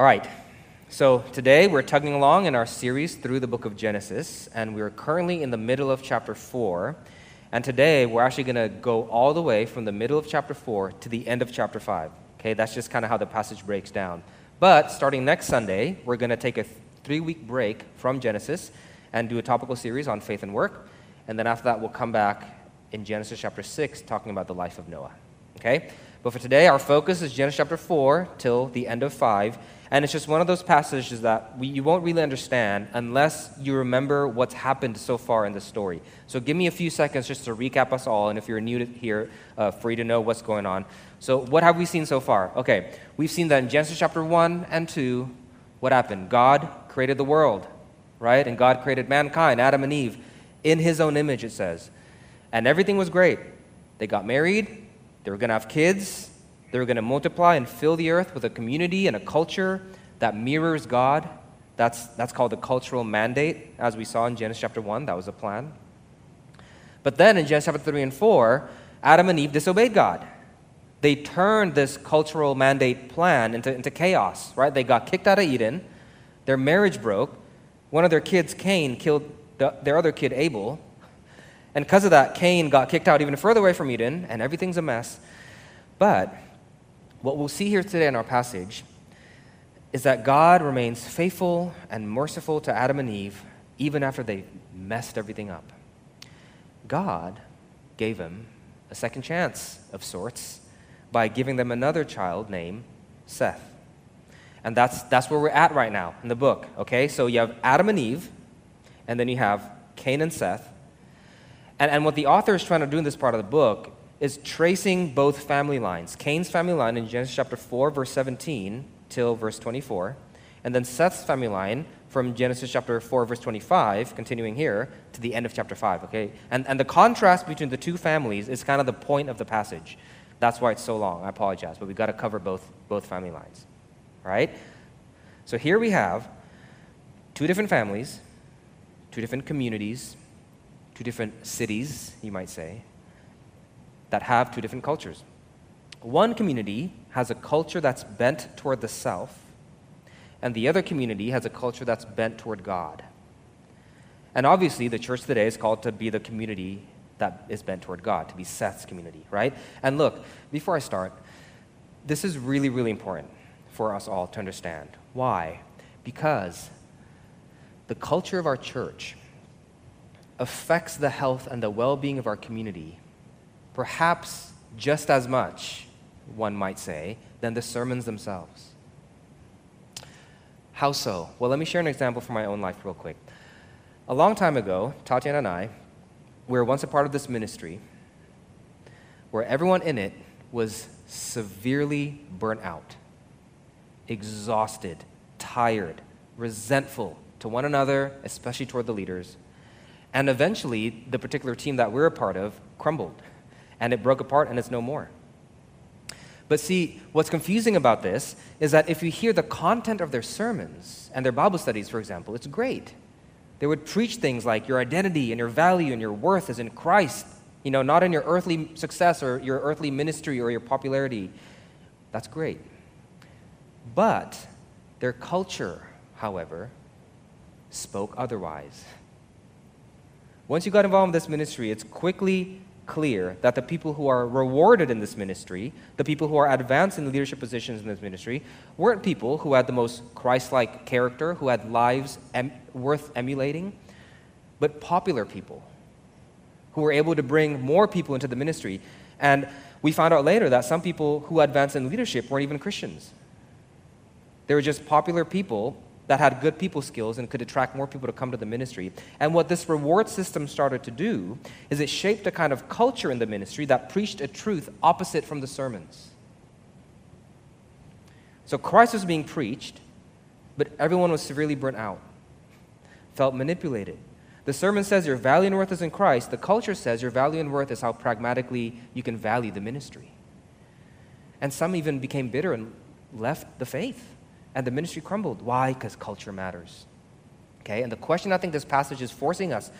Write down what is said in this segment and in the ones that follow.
All right. So today we're tugging along in our series through the book of Genesis, and we're currently in the middle of chapter 4. And today we're actually going to go all the way from the middle of chapter 4 to the end of chapter 5. Okay, that's just kind of how the passage breaks down. But starting next Sunday, we're going to take a three week break from Genesis and do a topical series on faith and work. And then after that, we'll come back in Genesis chapter 6 talking about the life of Noah. Okay? But for today, our focus is Genesis chapter 4 till the end of 5. And it's just one of those passages that we, you won't really understand unless you remember what's happened so far in the story. So give me a few seconds just to recap us all, and if you're new here, uh, you to know what's going on. So, what have we seen so far? Okay, we've seen that in Genesis chapter 1 and 2, what happened? God created the world, right? And God created mankind, Adam and Eve, in his own image, it says. And everything was great. They got married, they were going to have kids, they were going to multiply and fill the earth with a community and a culture that mirrors God. That's, that's called the cultural mandate, as we saw in Genesis chapter 1. That was a plan. But then in Genesis chapter 3 and 4, Adam and Eve disobeyed God. They turned this cultural mandate plan into, into chaos, right? They got kicked out of Eden. Their marriage broke. One of their kids, Cain, killed the, their other kid, Abel. And because of that, Cain got kicked out even further away from Eden, and everything's a mess. But what we'll see here today in our passage is that God remains faithful and merciful to Adam and Eve even after they messed everything up. God gave them a second chance of sorts by giving them another child named Seth. And that's, that's where we're at right now in the book, okay? So you have Adam and Eve, and then you have Cain and Seth. And, and what the author is trying to do in this part of the book is tracing both family lines. Cain's family line in Genesis chapter 4, verse 17 till verse 24, and then Seth's family line from Genesis chapter 4, verse 25, continuing here, to the end of chapter 5, okay? And, and the contrast between the two families is kind of the point of the passage. That's why it's so long. I apologize, but we've got to cover both, both family lines, right? So here we have two different families, two different communities, two different cities, you might say, that have two different cultures. One community has a culture that's bent toward the self, and the other community has a culture that's bent toward God. And obviously, the church today is called to be the community that is bent toward God, to be Seth's community, right? And look, before I start, this is really, really important for us all to understand. Why? Because the culture of our church affects the health and the well being of our community perhaps just as much, one might say, than the sermons themselves. How so? Well, let me share an example from my own life, real quick. A long time ago, Tatiana and I we were once a part of this ministry where everyone in it was severely burnt out, exhausted, tired, resentful to one another, especially toward the leaders. And eventually, the particular team that we're a part of crumbled and it broke apart and it's no more. But see, what's confusing about this is that if you hear the content of their sermons and their Bible studies, for example, it's great. They would preach things like your identity and your value and your worth is in Christ, you know, not in your earthly success or your earthly ministry or your popularity. That's great. But their culture, however, spoke otherwise. Once you got involved in this ministry, it's quickly clear that the people who are rewarded in this ministry, the people who are advanced in leadership positions in this ministry, weren't people who had the most Christ like character, who had lives em- worth emulating, but popular people who were able to bring more people into the ministry. And we found out later that some people who advanced in leadership weren't even Christians. They were just popular people that had good people skills and could attract more people to come to the ministry. And what this reward system started to do is it shaped a kind of culture in the ministry that preached a truth opposite from the sermons. So Christ was being preached, but everyone was severely burnt out, felt manipulated. The sermon says your value and worth is in Christ. The culture says your value and worth is how pragmatically you can value the ministry. And some even became bitter and left the faith and the ministry crumbled. Why? Because culture matters. Okay, and the question I think this passage is forcing us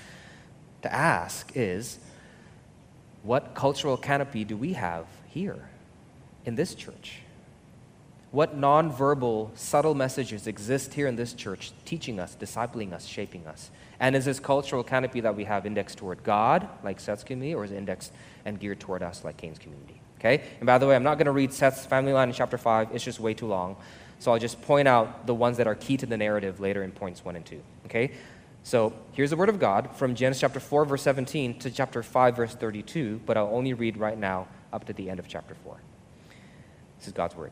to ask is what cultural canopy do we have here in this church? What nonverbal, subtle messages exist here in this church, teaching us, discipling us, shaping us? And is this cultural canopy that we have indexed toward God, like Seth's community, or is it indexed and geared toward us, like Cain's community? Okay? And by the way, I'm not going to read Seth's family line in chapter 5, it's just way too long. So I'll just point out the ones that are key to the narrative later in points 1 and 2. Okay? So here's the word of God from Genesis chapter 4, verse 17 to chapter 5, verse 32, but I'll only read right now up to the end of chapter 4. This is God's word.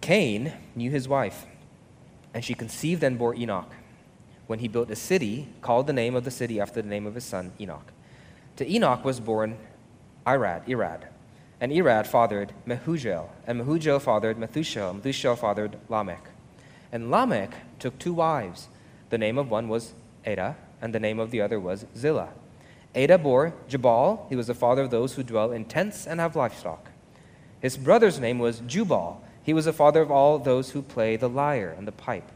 Cain knew his wife, and she conceived and bore Enoch. When he built a city, called the name of the city after the name of his son, Enoch. To Enoch was born Irad, Irad. And Irad fathered Mehujael, and Mehujael fathered Methushael, Methushael fathered Lamech. And Lamech took two wives. The name of one was Ada, and the name of the other was Zillah. Ada bore Jabal, he was the father of those who dwell in tents and have livestock. His brother's name was Jubal, he was the father of all those who play the lyre and the pipe.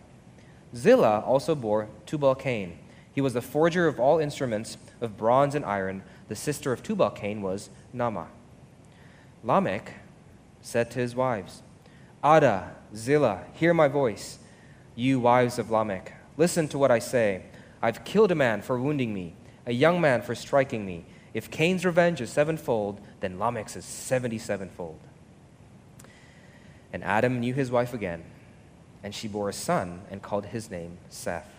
Zillah also bore Tubal Cain. He was the forger of all instruments of bronze and iron. The sister of Tubal Cain was Naamah. Lamech said to his wives, Ada, Zillah, hear my voice. You wives of Lamech, listen to what I say. I've killed a man for wounding me, a young man for striking me. If Cain's revenge is sevenfold, then Lamech's is seventy sevenfold. And Adam knew his wife again, and she bore a son and called his name Seth.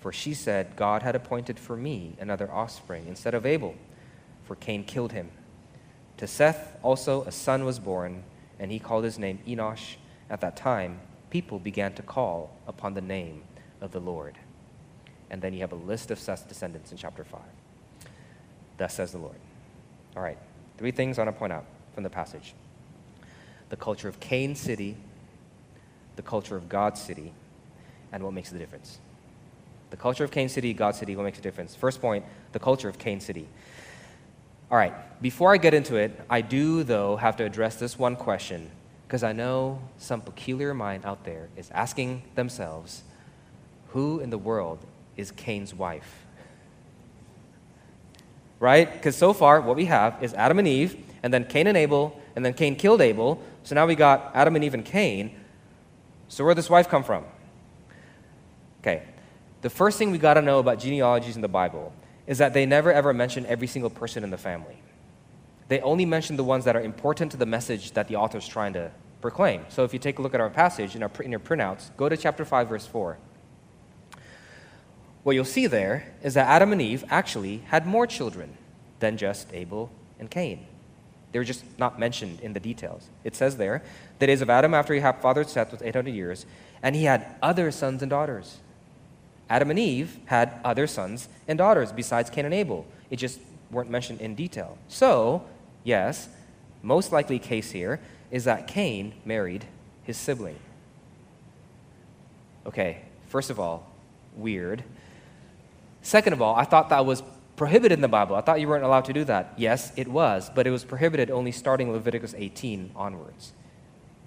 For she said, God had appointed for me another offspring instead of Abel, for Cain killed him. To Seth also a son was born, and he called his name Enosh. At that time, people began to call upon the name of the Lord. And then you have a list of Seth's descendants in chapter 5. Thus says the Lord. All right, three things I want to point out from the passage the culture of Cain City, the culture of God City, and what makes the difference. The culture of Cain City, God City, what makes a difference? First point, the culture of Cain City. All right, before I get into it, I do, though, have to address this one question because I know some peculiar mind out there is asking themselves who in the world is Cain's wife? Right? Because so far, what we have is Adam and Eve, and then Cain and Abel, and then Cain killed Abel. So now we got Adam and Eve and Cain. So where'd this wife come from? Okay. The first thing we got to know about genealogies in the Bible is that they never ever mention every single person in the family. They only mention the ones that are important to the message that the author is trying to proclaim. So if you take a look at our passage in, our, in your printouts, go to chapter 5, verse 4. What you'll see there is that Adam and Eve actually had more children than just Abel and Cain. They were just not mentioned in the details. It says there, the days of Adam after he had fathered Seth was 800 years, and he had other sons and daughters. Adam and Eve had other sons and daughters besides Cain and Abel. It just weren't mentioned in detail. So, yes, most likely case here is that Cain married his sibling. Okay, first of all, weird. Second of all, I thought that was prohibited in the Bible. I thought you weren't allowed to do that. Yes, it was, but it was prohibited only starting Leviticus 18 onwards.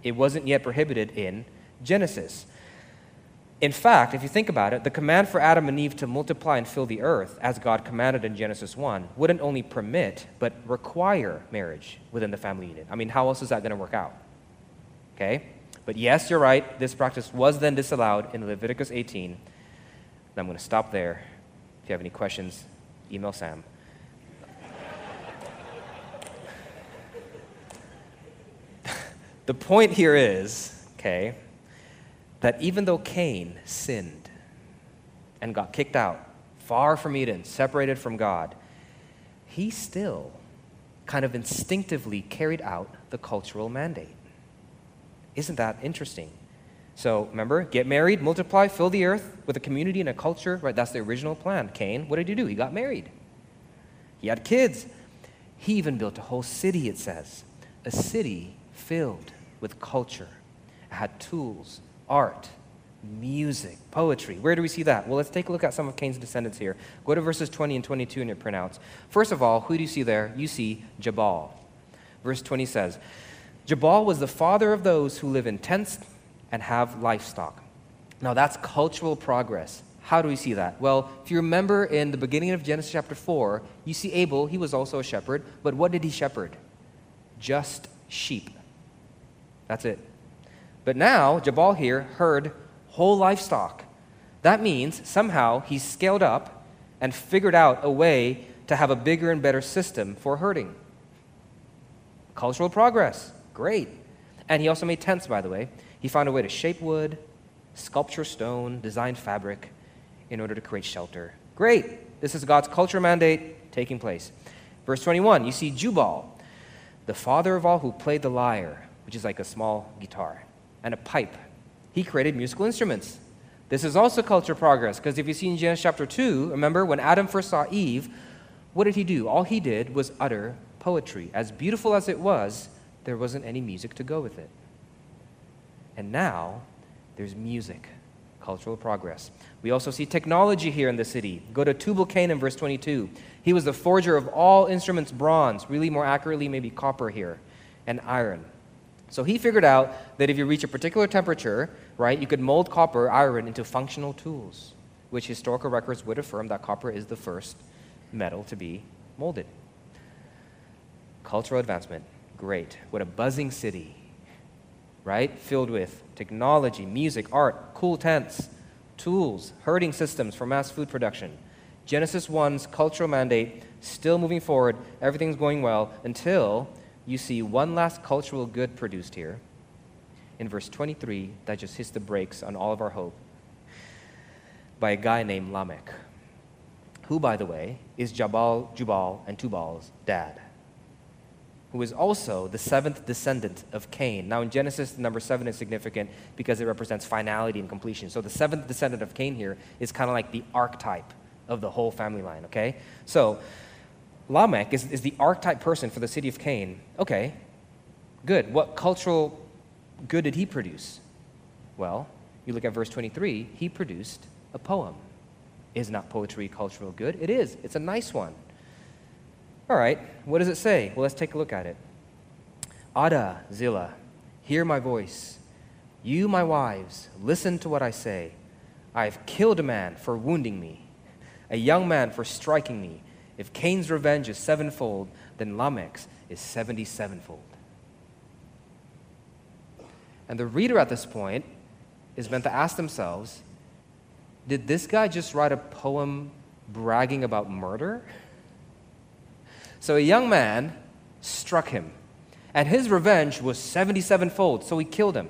It wasn't yet prohibited in Genesis. In fact, if you think about it, the command for Adam and Eve to multiply and fill the earth, as God commanded in Genesis 1, wouldn't only permit, but require marriage within the family unit. I mean, how else is that going to work out? Okay? But yes, you're right, this practice was then disallowed in Leviticus 18. And I'm going to stop there. If you have any questions, email Sam. the point here is, okay, that even though Cain sinned and got kicked out, far from Eden, separated from God, he still kind of instinctively carried out the cultural mandate. Isn't that interesting? So remember, get married, multiply, fill the earth with a community and a culture, right? That's the original plan. Cain, what did he do? He got married. He had kids. He even built a whole city, it says. A city filled with culture. It had tools, art, music, poetry. Where do we see that? Well, let's take a look at some of Cain's descendants here. Go to verses 20 and 22 in your printouts. First of all, who do you see there? You see Jabal. Verse 20 says, Jabal was the father of those who live in tents and have livestock. Now, that's cultural progress. How do we see that? Well, if you remember in the beginning of Genesis chapter 4, you see Abel, he was also a shepherd, but what did he shepherd? Just sheep. That's it. But now, Jabal here herd whole livestock. That means somehow he's scaled up and figured out a way to have a bigger and better system for herding. Cultural progress. Great. And he also made tents, by the way. He found a way to shape wood, sculpture stone, design fabric in order to create shelter. Great. This is God's culture mandate taking place. Verse 21, you see Jubal, the father of all who played the lyre, which is like a small guitar, and a pipe. He created musical instruments. This is also culture progress, because if you see in Genesis chapter 2, remember when Adam first saw Eve, what did he do? All he did was utter poetry. As beautiful as it was, there wasn't any music to go with it. And now, there's music, cultural progress. We also see technology here in the city. Go to Tubal Cain in verse 22. He was the forger of all instruments bronze, really more accurately, maybe copper here, and iron. So he figured out that if you reach a particular temperature, right, you could mold copper, iron into functional tools, which historical records would affirm that copper is the first metal to be molded. Cultural advancement, great. What a buzzing city, right? Filled with technology, music, art, cool tents, tools, herding systems for mass food production. Genesis 1's cultural mandate still moving forward, everything's going well until you see one last cultural good produced here in verse 23 that just hits the brakes on all of our hope by a guy named Lamech, who, by the way, is Jabal, Jubal, and Tubal's dad who is also the seventh descendant of Cain. Now, in Genesis, the number seven is significant because it represents finality and completion. So, the seventh descendant of Cain here is kind of like the archetype of the whole family line, okay? So, Lamech is, is the archetype person for the city of Cain. Okay, good. What cultural good did he produce? Well, you look at verse 23, he produced a poem. Is not poetry cultural good? It is. It's a nice one. All right, what does it say? Well, let's take a look at it. Ada, Zillah, hear my voice. You, my wives, listen to what I say. I have killed a man for wounding me, a young man for striking me. If Cain's revenge is sevenfold, then Lamech's is seventy sevenfold. And the reader at this point is meant to ask themselves did this guy just write a poem bragging about murder? So a young man struck him, and his revenge was 77 fold, so he killed him.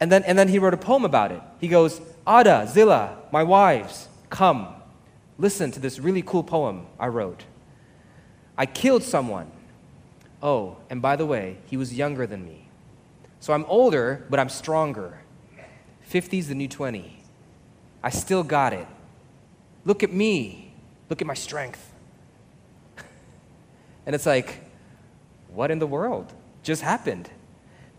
And then, and then he wrote a poem about it. He goes, Ada, Zillah, my wives, come, listen to this really cool poem I wrote. I killed someone. Oh, and by the way, he was younger than me. So I'm older, but I'm stronger. 50's the new 20. I still got it. Look at me. Look at my strength. And it's like, what in the world just happened?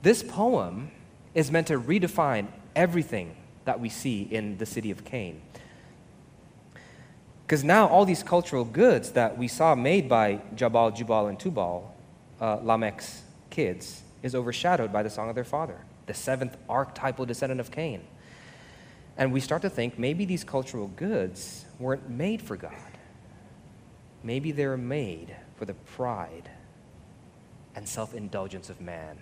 This poem is meant to redefine everything that we see in the city of Cain. Because now all these cultural goods that we saw made by Jabal, Jubal, and Tubal, uh, Lamech's kids, is overshadowed by the song of their father, the seventh archetypal descendant of Cain. And we start to think maybe these cultural goods weren't made for God. Maybe they're made for the pride and self indulgence of man.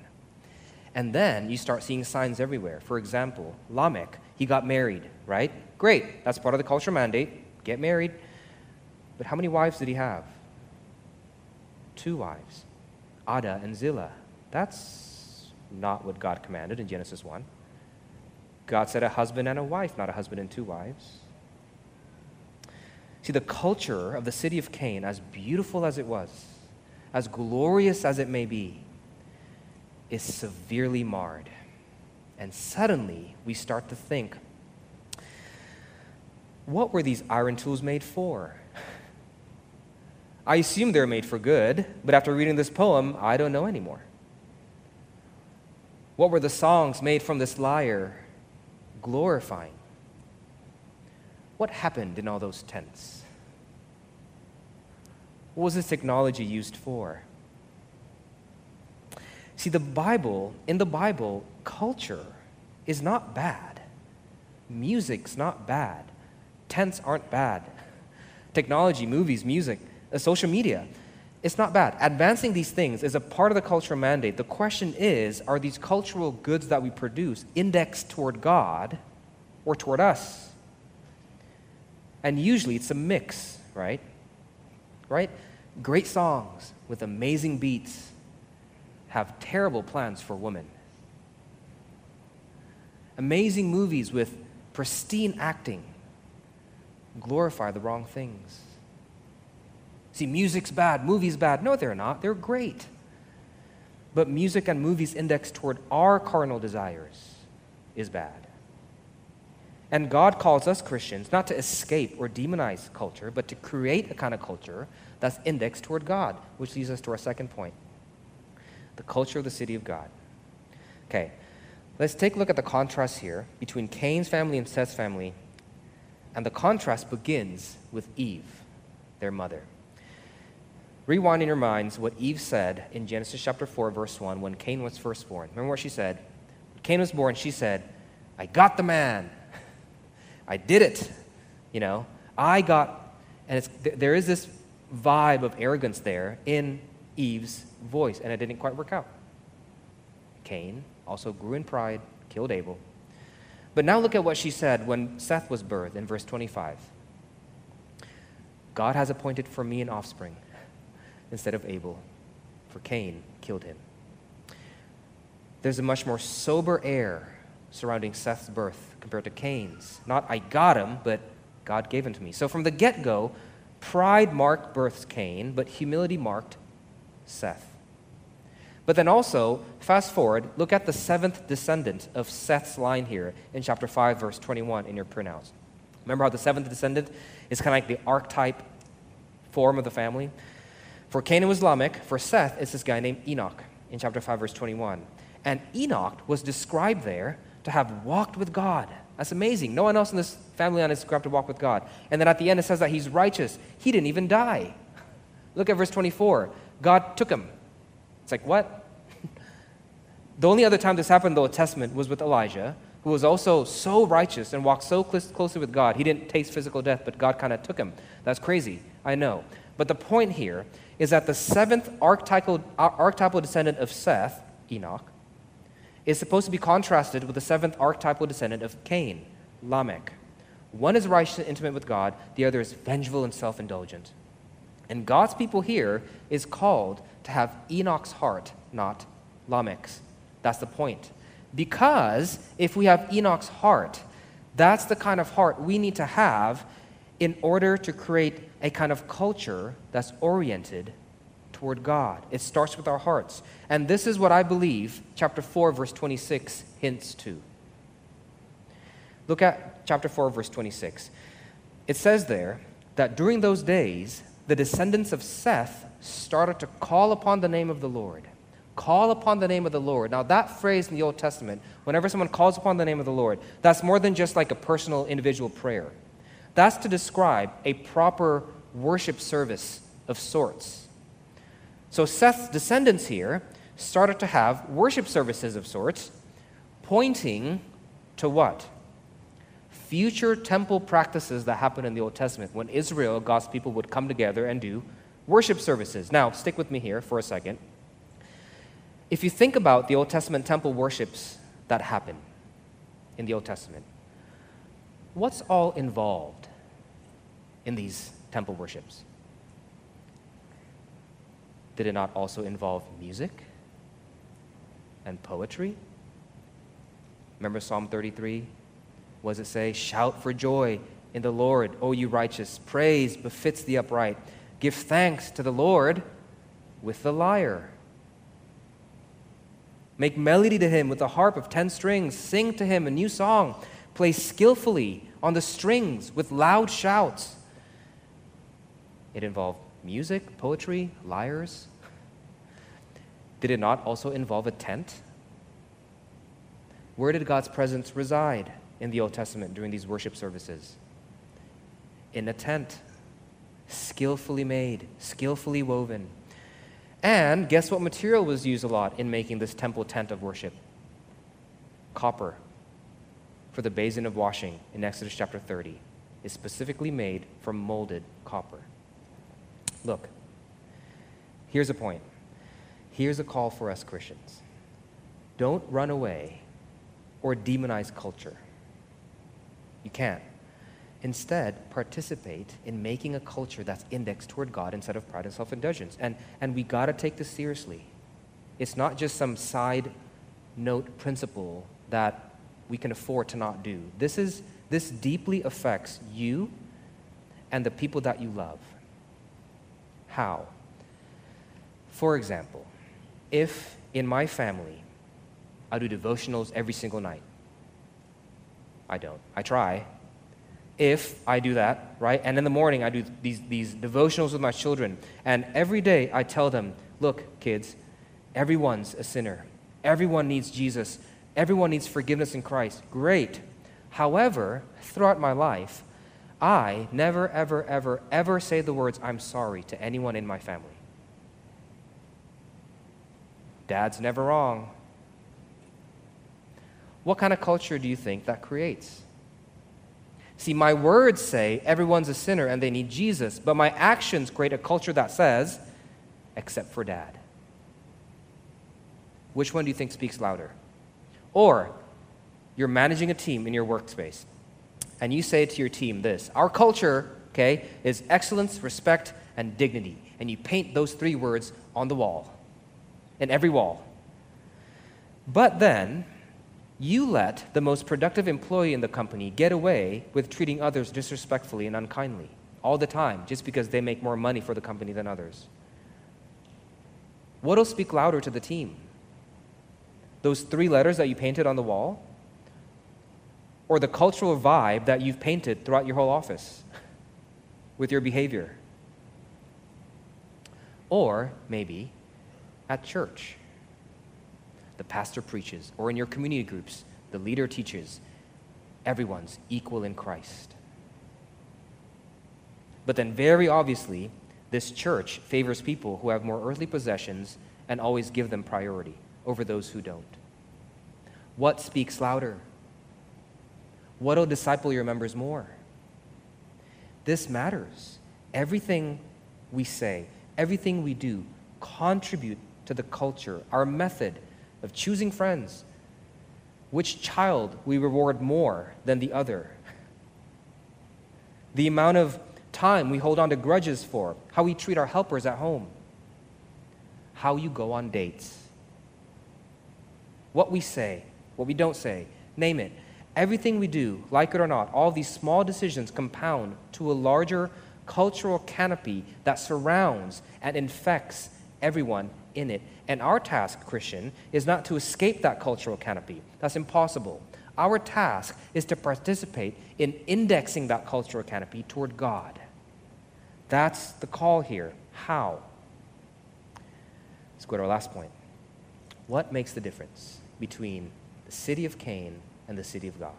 And then you start seeing signs everywhere. For example, Lamech, he got married, right? Great, that's part of the culture mandate. Get married. But how many wives did he have? Two wives, Ada and Zillah. That's not what God commanded in Genesis 1. God said a husband and a wife, not a husband and two wives. See, the culture of the city of Cain, as beautiful as it was, as glorious as it may be, is severely marred. And suddenly we start to think what were these iron tools made for? I assume they're made for good, but after reading this poem, I don't know anymore. What were the songs made from this lyre glorifying? What happened in all those tents? What was this technology used for? See, the Bible, in the Bible, culture is not bad. Music's not bad. Tents aren't bad. Technology, movies, music, uh, social media. it's not bad. Advancing these things is a part of the cultural mandate. The question is are these cultural goods that we produce indexed toward God or toward us? And usually it's a mix, right? Right? Great songs with amazing beats have terrible plans for women. Amazing movies with pristine acting glorify the wrong things. See, music's bad, movies bad. No, they're not. They're great. But music and movies indexed toward our carnal desires is bad. And God calls us Christians not to escape or demonize culture, but to create a kind of culture that's indexed toward God, which leads us to our second point the culture of the city of God. Okay, let's take a look at the contrast here between Cain's family and Seth's family. And the contrast begins with Eve, their mother. Rewind in your minds what Eve said in Genesis chapter 4, verse 1, when Cain was first born. Remember what she said? When Cain was born, she said, I got the man. I did it. You know, I got, and there is this vibe of arrogance there in Eve's voice, and it didn't quite work out. Cain also grew in pride, killed Abel. But now look at what she said when Seth was birthed in verse 25. God has appointed for me an offspring instead of Abel, for Cain killed him. There's a much more sober air surrounding Seth's birth compared to Cain's. Not I got him, but God gave him to me. So from the get go, pride marked birth's Cain, but humility marked Seth. But then also, fast forward, look at the seventh descendant of Seth's line here in chapter 5, verse 21 in your printouts. Remember how the seventh descendant is kind of like the archetype form of the family? For Canaan was Lamech, for Seth is this guy named Enoch in chapter 5, verse 21. And Enoch was described there to have walked with God. That's amazing. No one else in this family line is described to walk with God. And then at the end it says that he's righteous. He didn't even die. Look at verse 24. God took him. It's like, what? the only other time this happened in the Testament was with Elijah, who was also so righteous and walked so close, closely with God. He didn't taste physical death, but God kind of took him. That's crazy. I know. But the point here is that the seventh archetypal, archetypal descendant of Seth, Enoch, is supposed to be contrasted with the seventh archetypal descendant of Cain, Lamech. One is righteous and intimate with God, the other is vengeful and self indulgent. And God's people here is called to have Enoch's heart, not Lamech's. That's the point. Because if we have Enoch's heart, that's the kind of heart we need to have in order to create a kind of culture that's oriented toward God. It starts with our hearts. And this is what I believe chapter 4, verse 26 hints to. Look at chapter 4, verse 26. It says there that during those days, the descendants of Seth started to call upon the name of the Lord. Call upon the name of the Lord. Now, that phrase in the Old Testament, whenever someone calls upon the name of the Lord, that's more than just like a personal individual prayer. That's to describe a proper worship service of sorts. So Seth's descendants here started to have worship services of sorts, pointing to what? Future temple practices that happened in the Old Testament when Israel, God's people, would come together and do worship services. Now, stick with me here for a second. If you think about the Old Testament temple worships that happen in the Old Testament, what's all involved? in these temple worships? Did it not also involve music and poetry? Remember Psalm 33? Does it say? Shout for joy in the Lord, O you righteous. Praise befits the upright. Give thanks to the Lord with the lyre. Make melody to him with a harp of ten strings. Sing to him a new song. Play skillfully on the strings with loud shouts. It involved music, poetry, lyres. Did it not also involve a tent? Where did God's presence reside in the Old Testament during these worship services? In a tent, skillfully made, skillfully woven. And guess what material was used a lot in making this temple tent of worship? Copper for the basin of washing in Exodus chapter 30 is specifically made from molded copper. Look, Here's a point. Here's a call for us Christians don't run away or demonize culture. You can't. Instead, participate in making a culture that's indexed toward God instead of pride and self indulgence. And, and we got to take this seriously. It's not just some side note principle that we can afford to not do. This, is, this deeply affects you and the people that you love. How? For example, if in my family I do devotionals every single night, I don't. I try. If I do that, right? And in the morning I do these, these devotionals with my children, and every day I tell them, look, kids, everyone's a sinner. Everyone needs Jesus. Everyone needs forgiveness in Christ. Great. However, throughout my life, I never, ever, ever, ever say the words, I'm sorry to anyone in my family. Dad's never wrong. What kind of culture do you think that creates? See, my words say everyone's a sinner and they need Jesus, but my actions create a culture that says, except for dad. Which one do you think speaks louder? Or you're managing a team in your workspace and you say to your team this Our culture, okay, is excellence, respect, and dignity. And you paint those three words on the wall, in every wall. But then, you let the most productive employee in the company get away with treating others disrespectfully and unkindly all the time just because they make more money for the company than others. What'll speak louder to the team? Those three letters that you painted on the wall? or the cultural vibe that you've painted throughout your whole office with your behavior. Or maybe at church, the pastor preaches, or in your community groups, the leader teaches. Everyone's equal in Christ. But then, very obviously, this church favors people who have more earthly possessions and always give them priority over those who don't. What speaks louder? What'll disciple your members more? This matters. Everything we say, everything we do, contribute to the culture, our method of choosing friends, which child we reward more than the other, the amount of time we hold on to grudges for, how we treat our helpers at home, how you go on dates, what we say, what we don't say, name it. Everything we do, like it or not, all these small decisions compound to a larger cultural canopy that surrounds and infects everyone in it. And our task, Christian, is not to escape that cultural canopy. That's impossible. Our task is to participate in indexing that cultural canopy toward God. That's the call here. How? Let's go to our last point. What makes the difference between the city of Cain and the city of God.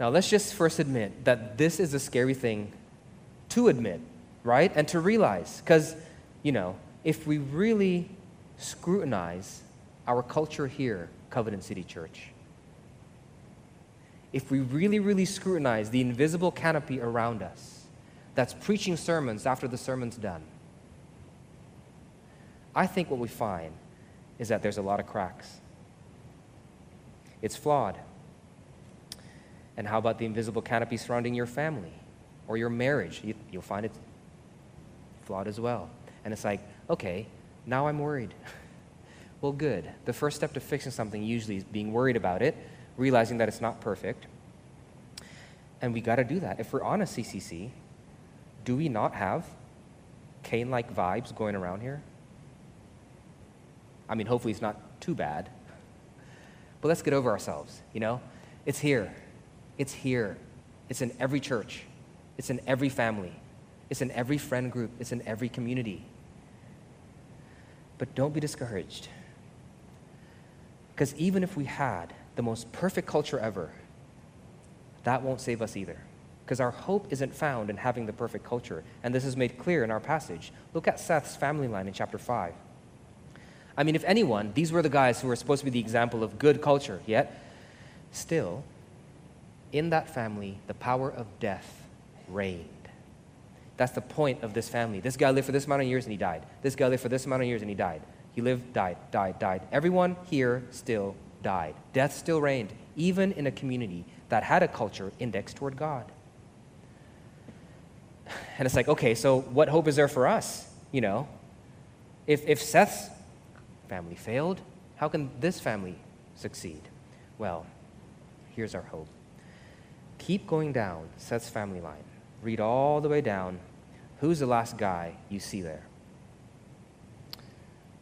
Now, let's just first admit that this is a scary thing to admit, right? And to realize, because, you know, if we really scrutinize our culture here, Covenant City Church, if we really, really scrutinize the invisible canopy around us that's preaching sermons after the sermon's done, I think what we find is that there's a lot of cracks. It's flawed. And how about the invisible canopy surrounding your family or your marriage? You, will find it flawed as well. And it's like, okay, now I'm worried. well, good. The first step to fixing something usually is being worried about it, realizing that it's not perfect. And we got to do that. If we're on a CCC, do we not have Cain like vibes going around here? I mean, hopefully it's not too bad. But let's get over ourselves, you know? It's here. It's here. It's in every church. It's in every family. It's in every friend group. It's in every community. But don't be discouraged. Because even if we had the most perfect culture ever, that won't save us either. Because our hope isn't found in having the perfect culture. And this is made clear in our passage. Look at Seth's family line in chapter 5. I mean, if anyone, these were the guys who were supposed to be the example of good culture, yet still, in that family, the power of death reigned. That's the point of this family. This guy lived for this amount of years and he died. This guy lived for this amount of years and he died. He lived, died, died, died. Everyone here still died. Death still reigned, even in a community that had a culture indexed toward God. And it's like, okay, so what hope is there for us? You know, if, if Seth's family failed, how can this family succeed? Well, here's our hope. Keep going down Seth's family line. Read all the way down. Who's the last guy you see there?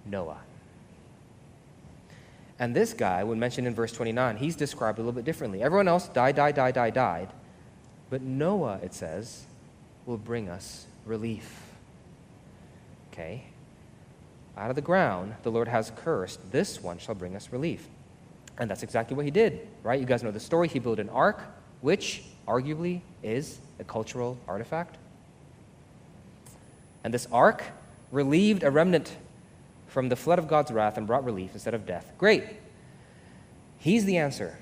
Noah. And this guy, when mentioned in verse 29, he's described a little bit differently. Everyone else died, died, died, died, died. But Noah, it says, will bring us relief. Okay? Out of the ground, the Lord has cursed. This one shall bring us relief. And that's exactly what he did, right? You guys know the story. He built an ark, which arguably is a cultural artifact. And this ark relieved a remnant from the flood of God's wrath and brought relief instead of death. Great. He's the answer.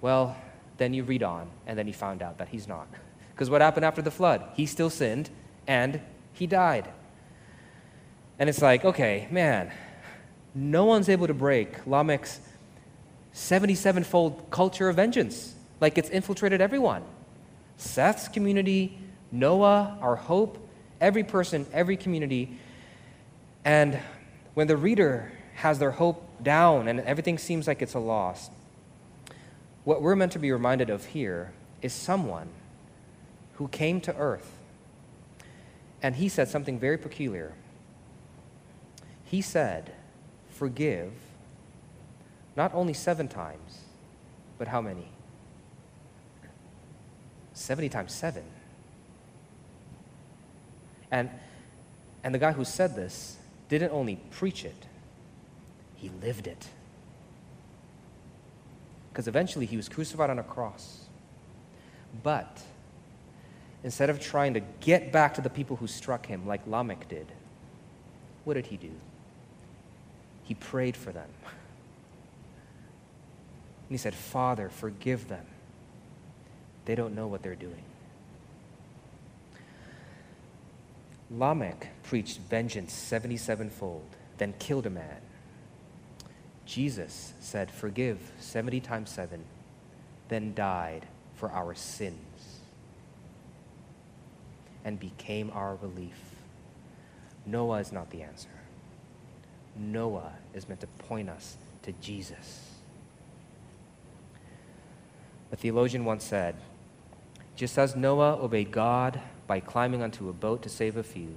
Well, then you read on, and then you found out that he's not. Because what happened after the flood? He still sinned, and he died. And it's like, okay, man, no one's able to break Lamech's 77 fold culture of vengeance. Like it's infiltrated everyone. Seth's community, Noah, our hope, every person, every community. And when the reader has their hope down and everything seems like it's a loss, what we're meant to be reminded of here is someone who came to earth. And he said something very peculiar. He said, Forgive not only seven times, but how many? 70 times seven. And, and the guy who said this didn't only preach it, he lived it. Because eventually he was crucified on a cross. But instead of trying to get back to the people who struck him like Lamech did, what did he do? He prayed for them. And he said, Father, forgive them. They don't know what they're doing. Lamech preached vengeance 77 fold, then killed a man. Jesus said, Forgive 70 times 7, then died for our sins and became our relief. Noah is not the answer. Noah is meant to point us to Jesus. A theologian once said, just as Noah obeyed God by climbing onto a boat to save a few,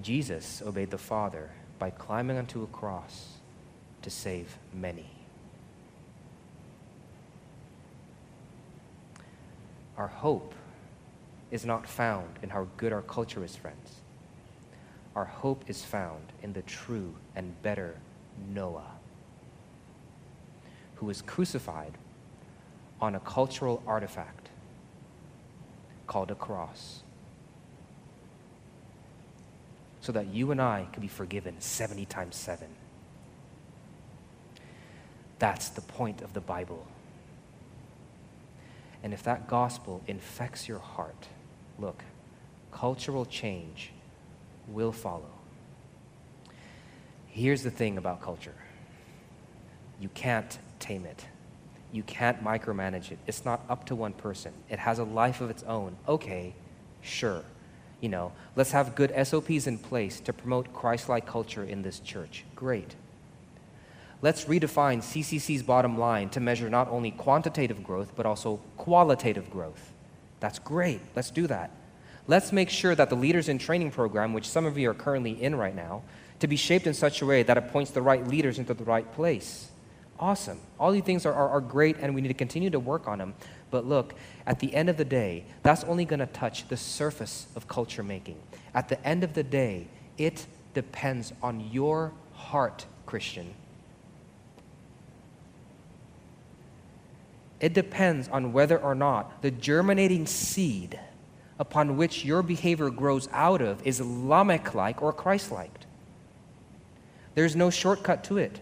Jesus obeyed the Father by climbing onto a cross to save many. Our hope is not found in how good our culture is, friends. Our hope is found in the true and better Noah, who was crucified on a cultural artifact called a cross. So that you and I can be forgiven 70 times 7. That's the point of the Bible. And if that gospel infects your heart, look, cultural change will follow. Here's the thing about culture you can't tame it. You can't micromanage it. It's not up to one person. It has a life of its own. Okay, sure. You know, let's have good SOPs in place to promote Christ like culture in this church. Great. Let's redefine CCC's bottom line to measure not only quantitative growth, but also qualitative growth. That's great. Let's do that. Let's make sure that the Leaders in Training program, which some of you are currently in right now, to be shaped in such a way that it points the right leaders into the right place awesome. All these things are, are, are, great, and we need to continue to work on them. But look, at the end of the day, that's only going to touch the surface of culture making. At the end of the day, it depends on your heart, Christian. It depends on whether or not the germinating seed upon which your behavior grows out of is Lamech like or Christ like. There's no shortcut to it.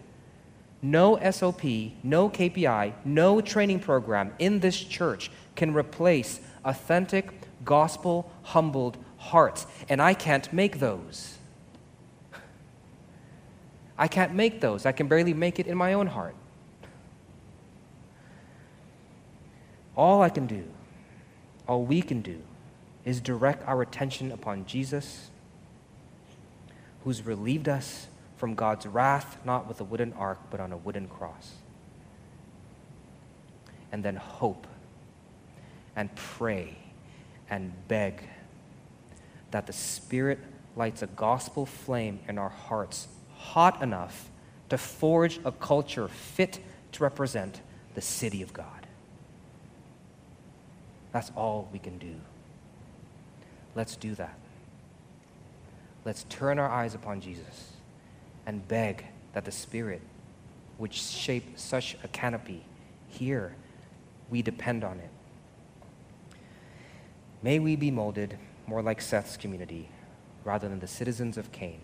No SOP, no KPI, no training program in this church can replace authentic, gospel humbled hearts. And I can't make those. I can't make those. I can barely make it in my own heart. All I can do, all we can do, is direct our attention upon Jesus, who's relieved us from God's wrath, not with a wooden ark, but on a wooden cross. And then hope and pray and beg that the Spirit lights a gospel flame in our hearts hot enough to forge a culture fit to represent the city of God. That's all we can do. Let's do that. Let's turn our eyes upon Jesus and beg that the Spirit, which shaped such a canopy here, we depend on it. May we be molded more like Seth's community rather than the citizens of Cain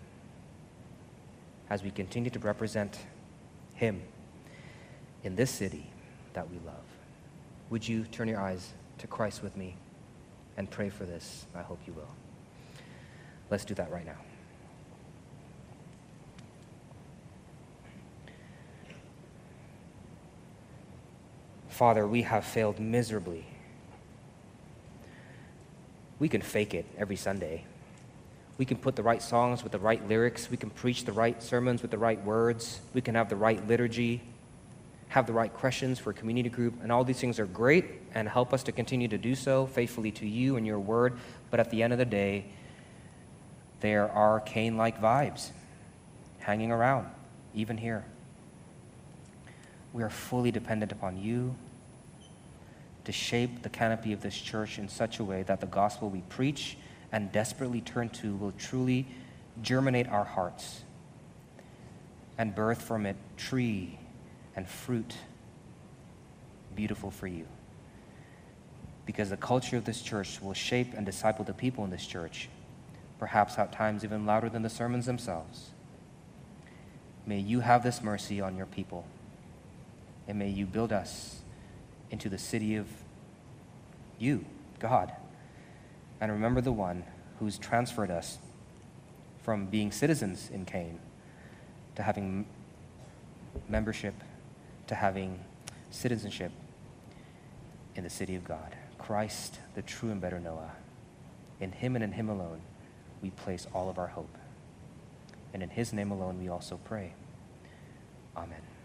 as we continue to represent him in this city that we love. Would you turn your eyes to Christ with me and pray for this? I hope you will. Let's do that right now. Father, we have failed miserably. We can fake it every Sunday. We can put the right songs with the right lyrics. We can preach the right sermons with the right words. We can have the right liturgy, have the right questions for a community group. And all these things are great and help us to continue to do so faithfully to you and your word. But at the end of the day, there are Cain like vibes hanging around, even here. We are fully dependent upon you to shape the canopy of this church in such a way that the gospel we preach and desperately turn to will truly germinate our hearts and birth from it tree and fruit beautiful for you. Because the culture of this church will shape and disciple the people in this church, perhaps at times even louder than the sermons themselves. May you have this mercy on your people, and may you build us into the city of you, God. And remember the one who's transferred us from being citizens in Cain to having membership, to having citizenship in the city of God. Christ, the true and better Noah. In him and in him alone, we place all of our hope. And in his name alone, we also pray. Amen.